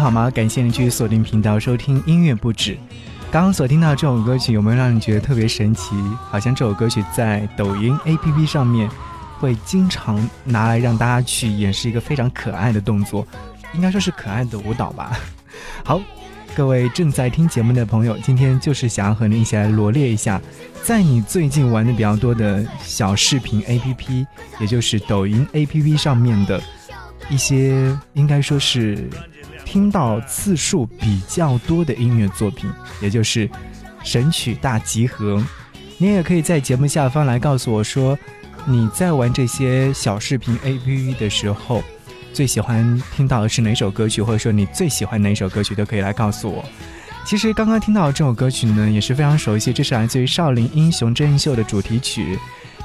好吗？感谢你继续锁定频道收听音乐不止。刚刚所听到这首歌曲，有没有让你觉得特别神奇？好像这首歌曲在抖音 APP 上面会经常拿来让大家去演示一个非常可爱的动作，应该说是可爱的舞蹈吧。好，各位正在听节目的朋友，今天就是想要和你一起来罗列一下，在你最近玩的比较多的小视频 APP，也就是抖音 APP 上面的一些，应该说是。听到次数比较多的音乐作品，也就是神曲大集合。你也可以在节目下方来告诉我说，你在玩这些小视频 APP 的时候，最喜欢听到的是哪首歌曲，或者说你最喜欢哪首歌曲，都可以来告诉我。其实刚刚听到这首歌曲呢，也是非常熟悉，这是来自于《少林英雄真人秀》的主题曲。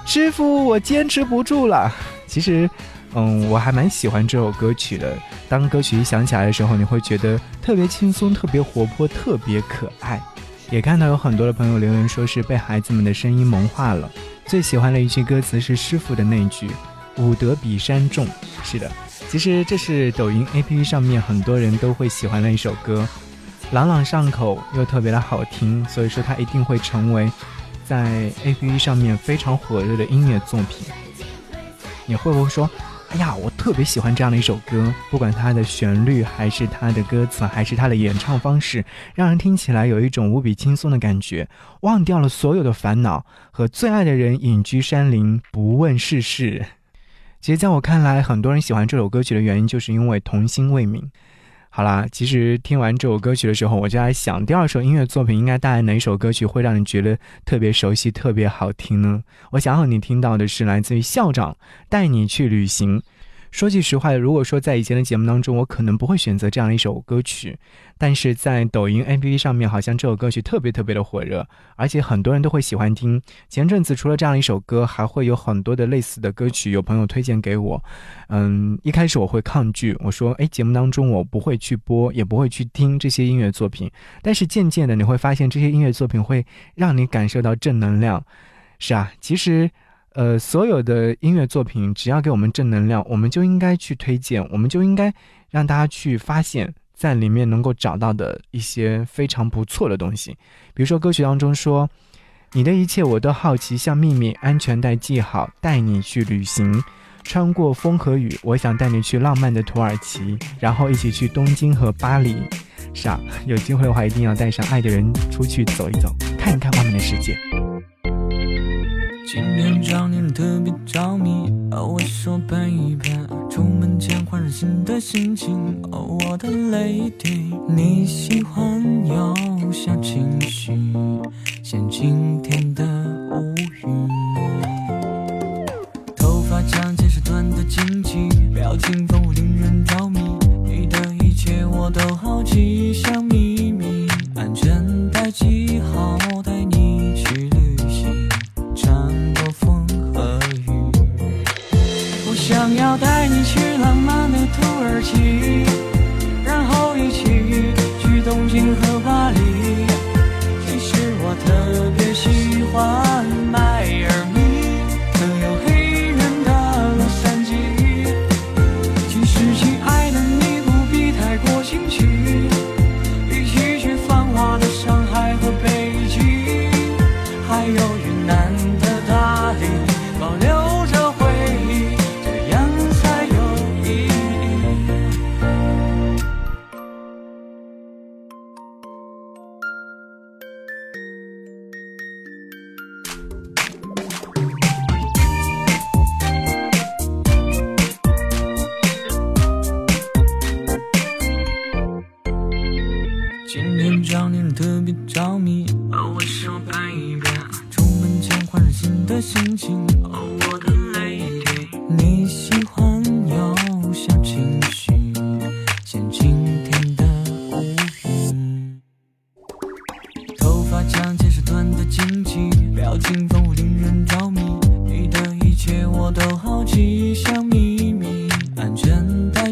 师傅，我坚持不住了。其实。嗯，我还蛮喜欢这首歌曲的。当歌曲一响起来的时候，你会觉得特别轻松、特别活泼、特别可爱。也看到有很多的朋友留言说是被孩子们的声音萌化了。最喜欢的一句歌词是师傅的那句“武德比山重”。是的，其实这是抖音 APP 上面很多人都会喜欢的一首歌，朗朗上口又特别的好听，所以说它一定会成为在 APP 上面非常火热的音乐作品。你会不会说？呀，我特别喜欢这样的一首歌，不管它的旋律，还是它的歌词，还是它的演唱方式，让人听起来有一种无比轻松的感觉，忘掉了所有的烦恼，和最爱的人隐居山林，不问世事。其实，在我看来，很多人喜欢这首歌曲的原因，就是因为童心未泯。好啦，其实听完这首歌曲的时候，我就在想，第二首音乐作品应该带来哪一首歌曲会让你觉得特别熟悉、特别好听呢？我想和你听到的是来自于校长带你去旅行。说句实话，如果说在以前的节目当中，我可能不会选择这样一首歌曲，但是在抖音 APP 上面，好像这首歌曲特别特别的火热，而且很多人都会喜欢听。前阵子除了这样一首歌，还会有很多的类似的歌曲，有朋友推荐给我。嗯，一开始我会抗拒，我说，哎，节目当中我不会去播，也不会去听这些音乐作品。但是渐渐的，你会发现这些音乐作品会让你感受到正能量。是啊，其实。呃，所有的音乐作品，只要给我们正能量，我们就应该去推荐，我们就应该让大家去发现，在里面能够找到的一些非常不错的东西。比如说歌曲当中说：“你的一切我都好奇，像秘密，安全带系好，带你去旅行，穿过风和雨，我想带你去浪漫的土耳其，然后一起去东京和巴黎。”是啊，有机会的话，一定要带上爱的人出去走一走，看一看外面的世界。今天找你特别着迷，哦，我说陪一陪，出门前换上新的心情，哦，我的 lady，你喜欢有小情绪，像今天的乌云，头发长见识短的惊奇，表情丰富令人着迷，你的一切我都好奇，像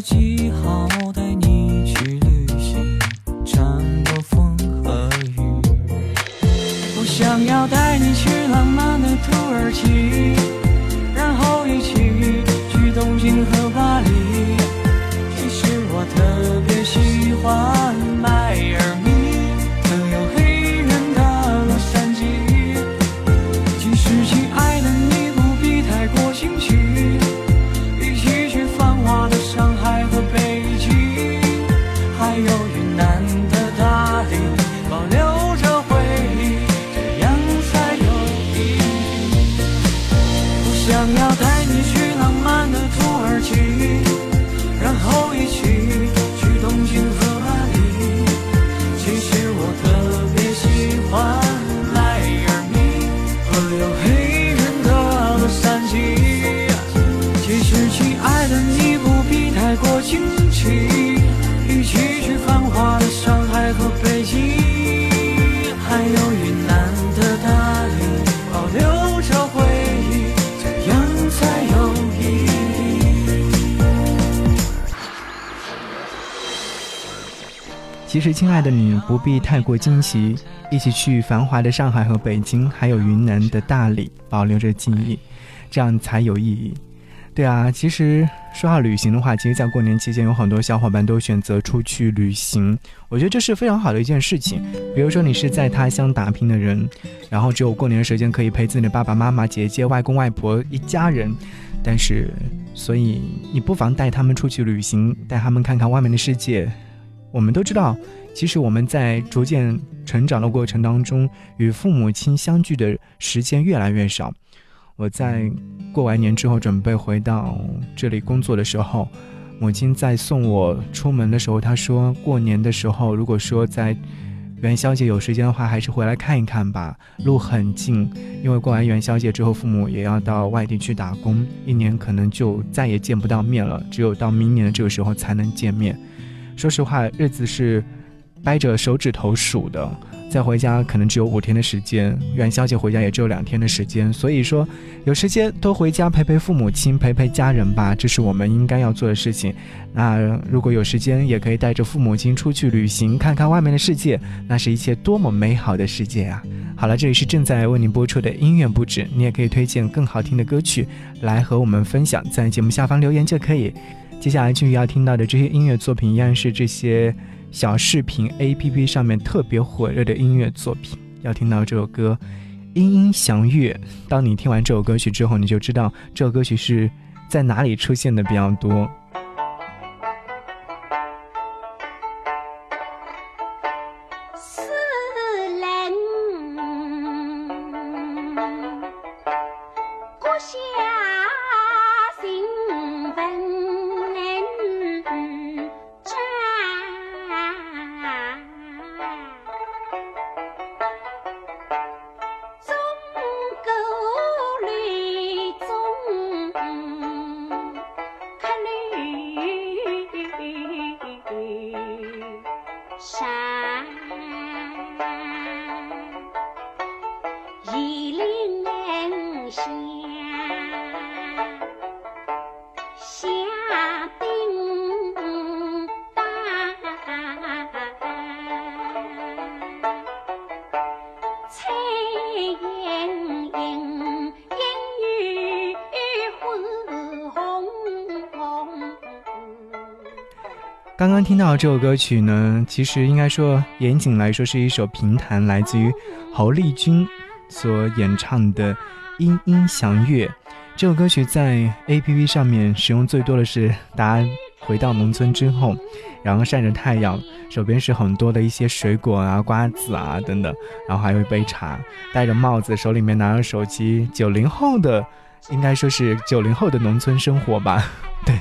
记号实，亲爱的你不必太过惊奇，一起去繁华的上海和北京，还有云南的大理，保留着记忆，这样才有意义。对啊，其实说到旅行的话，其实，在过年期间，有很多小伙伴都选择出去旅行，我觉得这是非常好的一件事情。比如说，你是在他乡打拼的人，然后只有过年的时间可以陪自己的爸爸妈妈、姐姐、外公外婆一家人，但是，所以你不妨带他们出去旅行，带他们看看外面的世界。我们都知道，其实我们在逐渐成长的过程当中，与父母亲相聚的时间越来越少。我在过完年之后准备回到这里工作的时候，母亲在送我出门的时候，她说过年的时候，如果说在元宵节有时间的话，还是回来看一看吧。路很近，因为过完元宵节之后，父母也要到外地去打工，一年可能就再也见不到面了，只有到明年的这个时候才能见面。说实话，日子是掰着手指头数的。再回家可能只有五天的时间，元宵节回家也只有两天的时间，所以说有时间多回家陪陪父母亲，陪陪家人吧，这是我们应该要做的事情。那如果有时间，也可以带着父母亲出去旅行，看看外面的世界，那是一切多么美好的世界啊！好了，这里是正在为您播出的音乐不止，你也可以推荐更好听的歌曲来和我们分享，在节目下方留言就可以。接下来继续要听到的这些音乐作品，依然是这些。小视频 APP 上面特别火热的音乐作品，要听到这首歌《音音祥月》。当你听完这首歌曲之后，你就知道这首歌曲是在哪里出现的比较多。刚刚听到这首歌曲呢，其实应该说严谨来说是一首评弹，来自于侯丽君所演唱的《音音祥月》。这首歌曲在 A P P 上面使用最多的是大家回到农村之后，然后晒着太阳，手边是很多的一些水果啊、瓜子啊等等，然后还有一杯茶，戴着帽子，手里面拿着手机。九零后的，应该说是九零后的农村生活吧，对。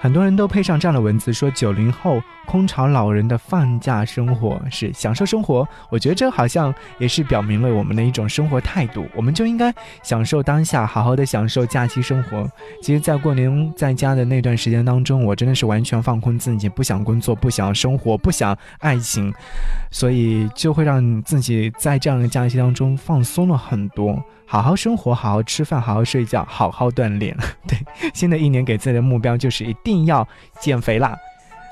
很多人都配上这样的文字，说九零后空巢老人的放假生活是享受生活。我觉得这好像也是表明了我们的一种生活态度，我们就应该享受当下，好好的享受假期生活。其实，在过年在家的那段时间当中，我真的是完全放空自己，不想工作，不想生活，不想爱情，所以就会让自己在这样的假期当中放松了很多。好好生活，好好吃饭，好好睡觉，好好锻炼。对，新的一年给自己的目标就是一定要减肥啦。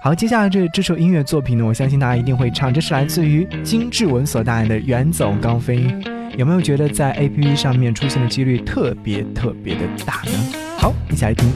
好，接下来这这首音乐作品呢，我相信大家一定会唱，这是来自于金志文所带来的《远走高飞》。有没有觉得在 A P P 上面出现的几率特别特别的大呢？好，一起来听。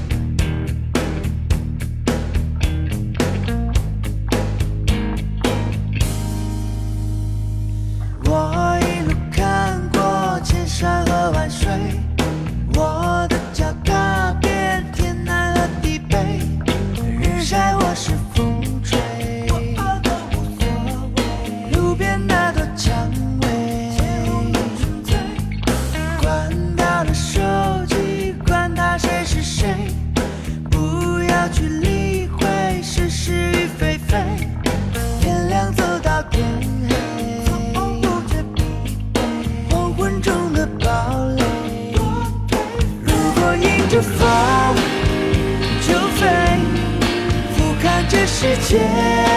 结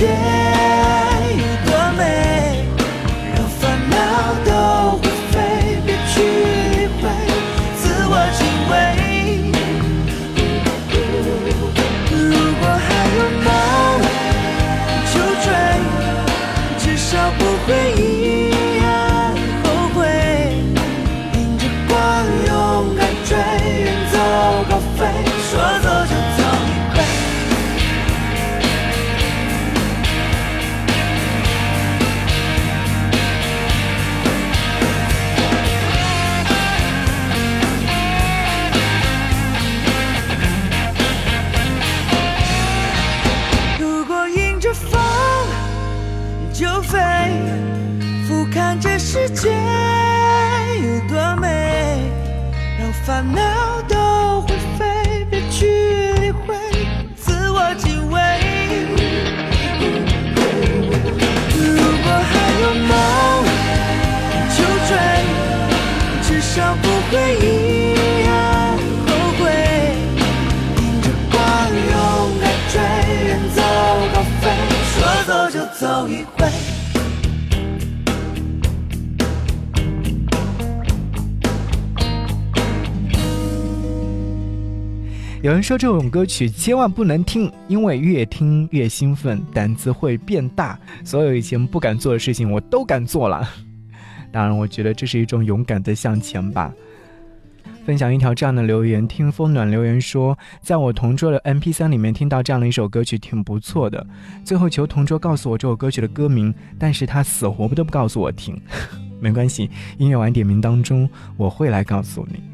这有人说这种歌曲千万不能听，因为越听越兴奋，胆子会变大，所有以前不敢做的事情我都敢做了。当然，我觉得这是一种勇敢的向前吧。分享一条这样的留言，听风暖留言说，在我同桌的 MP3 里面听到这样的一首歌曲，挺不错的。最后求同桌告诉我这首歌曲的歌名，但是他死活不都不告诉我听。没关系，音乐晚点名当中我会来告诉你。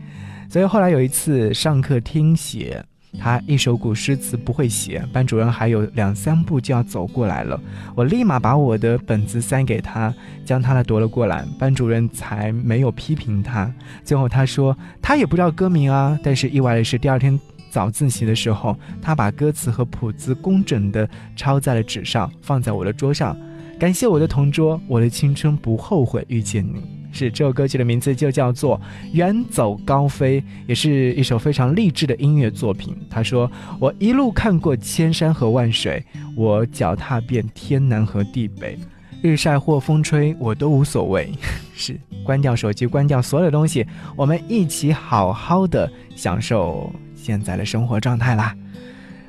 所以后来有一次上课听写，他一首古诗词不会写，班主任还有两三步就要走过来了，我立马把我的本子塞给他，将他的夺了过来，班主任才没有批评他。最后他说他也不知道歌名啊，但是意外的是第二天早自习的时候，他把歌词和谱子工整的抄在了纸上，放在我的桌上。感谢我的同桌，我的青春不后悔遇见你。是这首歌曲的名字就叫做《远走高飞》，也是一首非常励志的音乐作品。他说：“我一路看过千山和万水，我脚踏遍天南和地北，日晒或风吹我都无所谓。”是关掉手机，关掉所有东西，我们一起好好的享受现在的生活状态啦。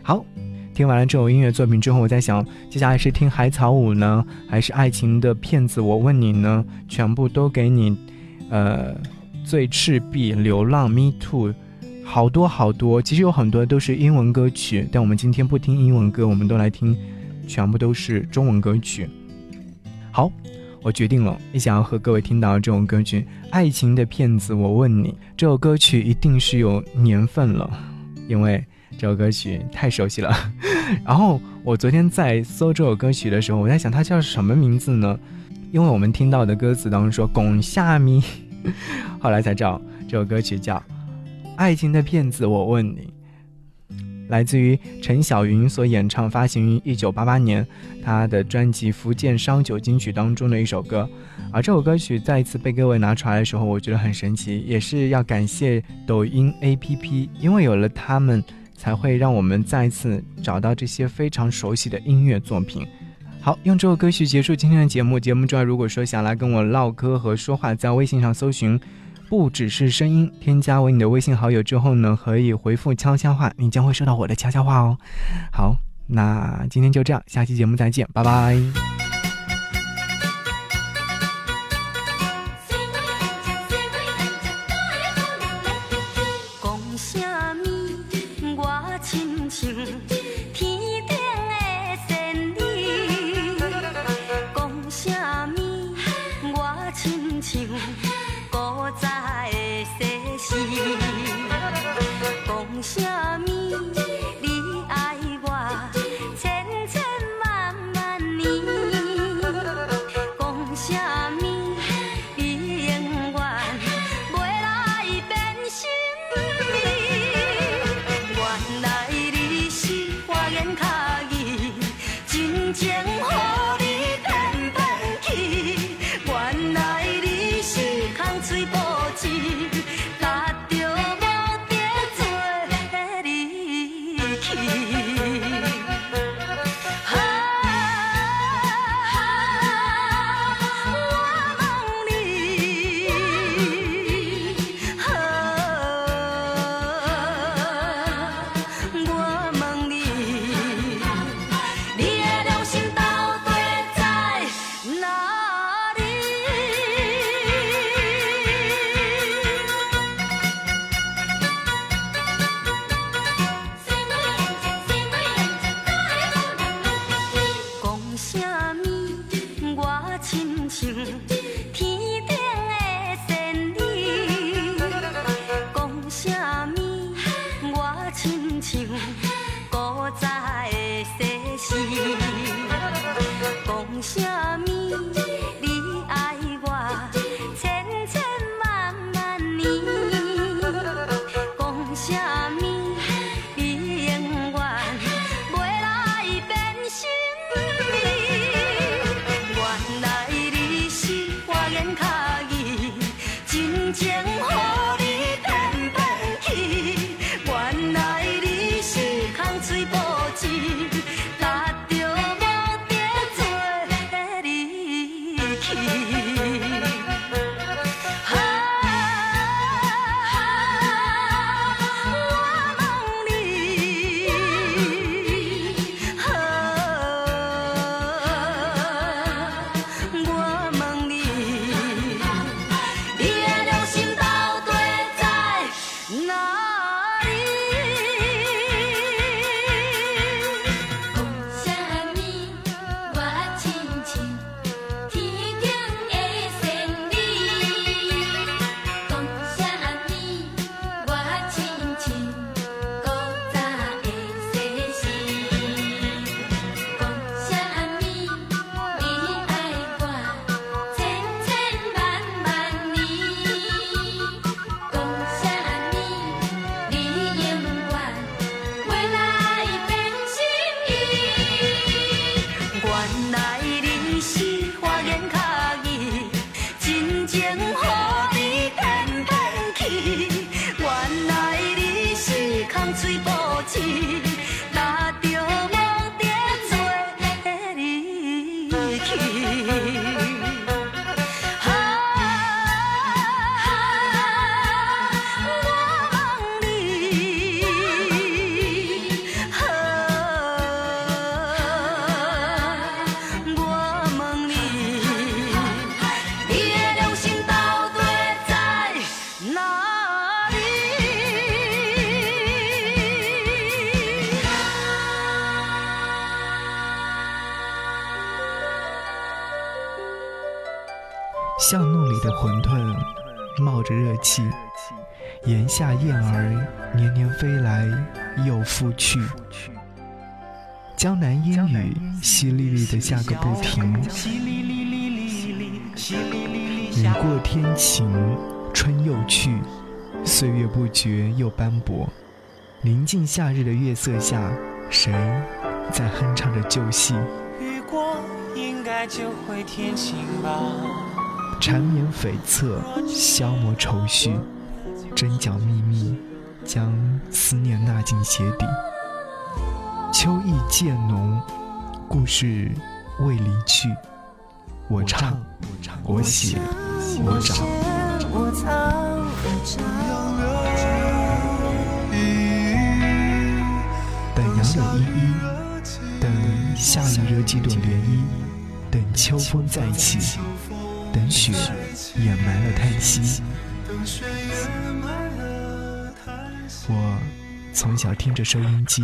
好。听完了这首音乐作品之后，我在想，接下来是听海草舞呢，还是爱情的骗子？我问你呢，全部都给你，呃，最赤壁、流浪、Me Too，好多好多。其实有很多都是英文歌曲，但我们今天不听英文歌，我们都来听，全部都是中文歌曲。好，我决定了，也想要和各位听到这种歌曲《爱情的骗子》。我问你，这首歌曲一定是有年份了，因为。这首歌曲太熟悉了，然后我昨天在搜这首歌曲的时候，我在想它叫什么名字呢？因为我们听到的歌词当中说“拱下咪”，后来才知道这首歌曲叫《爱情的骗子》。我问你，来自于陈小云所演唱，发行于一九八八年他的专辑《福建烧酒金曲》当中的一首歌。而这首歌曲再一次被各位拿出来的时候，我觉得很神奇，也是要感谢抖音 APP，因为有了他们，才会让我们再次找到这些非常熟悉的音乐作品。好，用这首歌曲结束今天的节目。节目之外，如果说想来跟我唠嗑和说话，在微信上搜寻。不只是声音，添加为你的微信好友之后呢，可以回复悄悄话，你将会收到我的悄悄话哦。好，那今天就这样，下期节目再见，拜拜。天顶的仙女讲什么我亲像古早的西施讲什巷弄里的馄饨冒着热气，檐下燕儿年年飞来又复去。江南烟雨淅沥沥的下个不停，雨过天晴春又去，岁月不觉又斑驳。临近夏日的月色下，谁在哼唱着旧戏？雨过应该就会天晴吧。缠绵悱恻，消磨愁绪，针脚密密，将思念纳进鞋底。秋意渐浓，故事未离去。我唱，我写，我找。等杨柳依依，等夏雨惹几朵涟漪，等秋风再起，等雪掩埋了叹息。我从小听着收音机，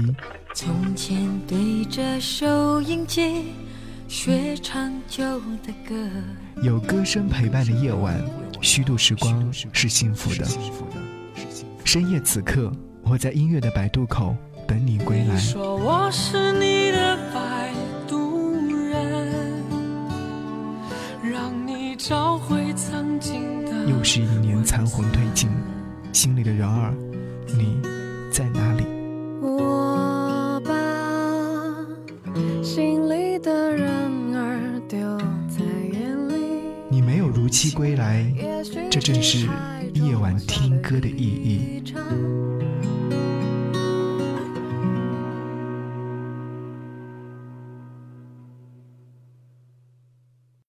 从前对着收音机学唱旧的歌，有歌声陪伴的夜晚，虚度时光是幸福的。深夜此刻，我在音乐的摆渡口等你归来。说我是你又是一年残魂褪尽，心里的人儿，你在哪里？我把心里的人儿丢在眼里。你没有如期归来，这正是夜晚听歌的意义。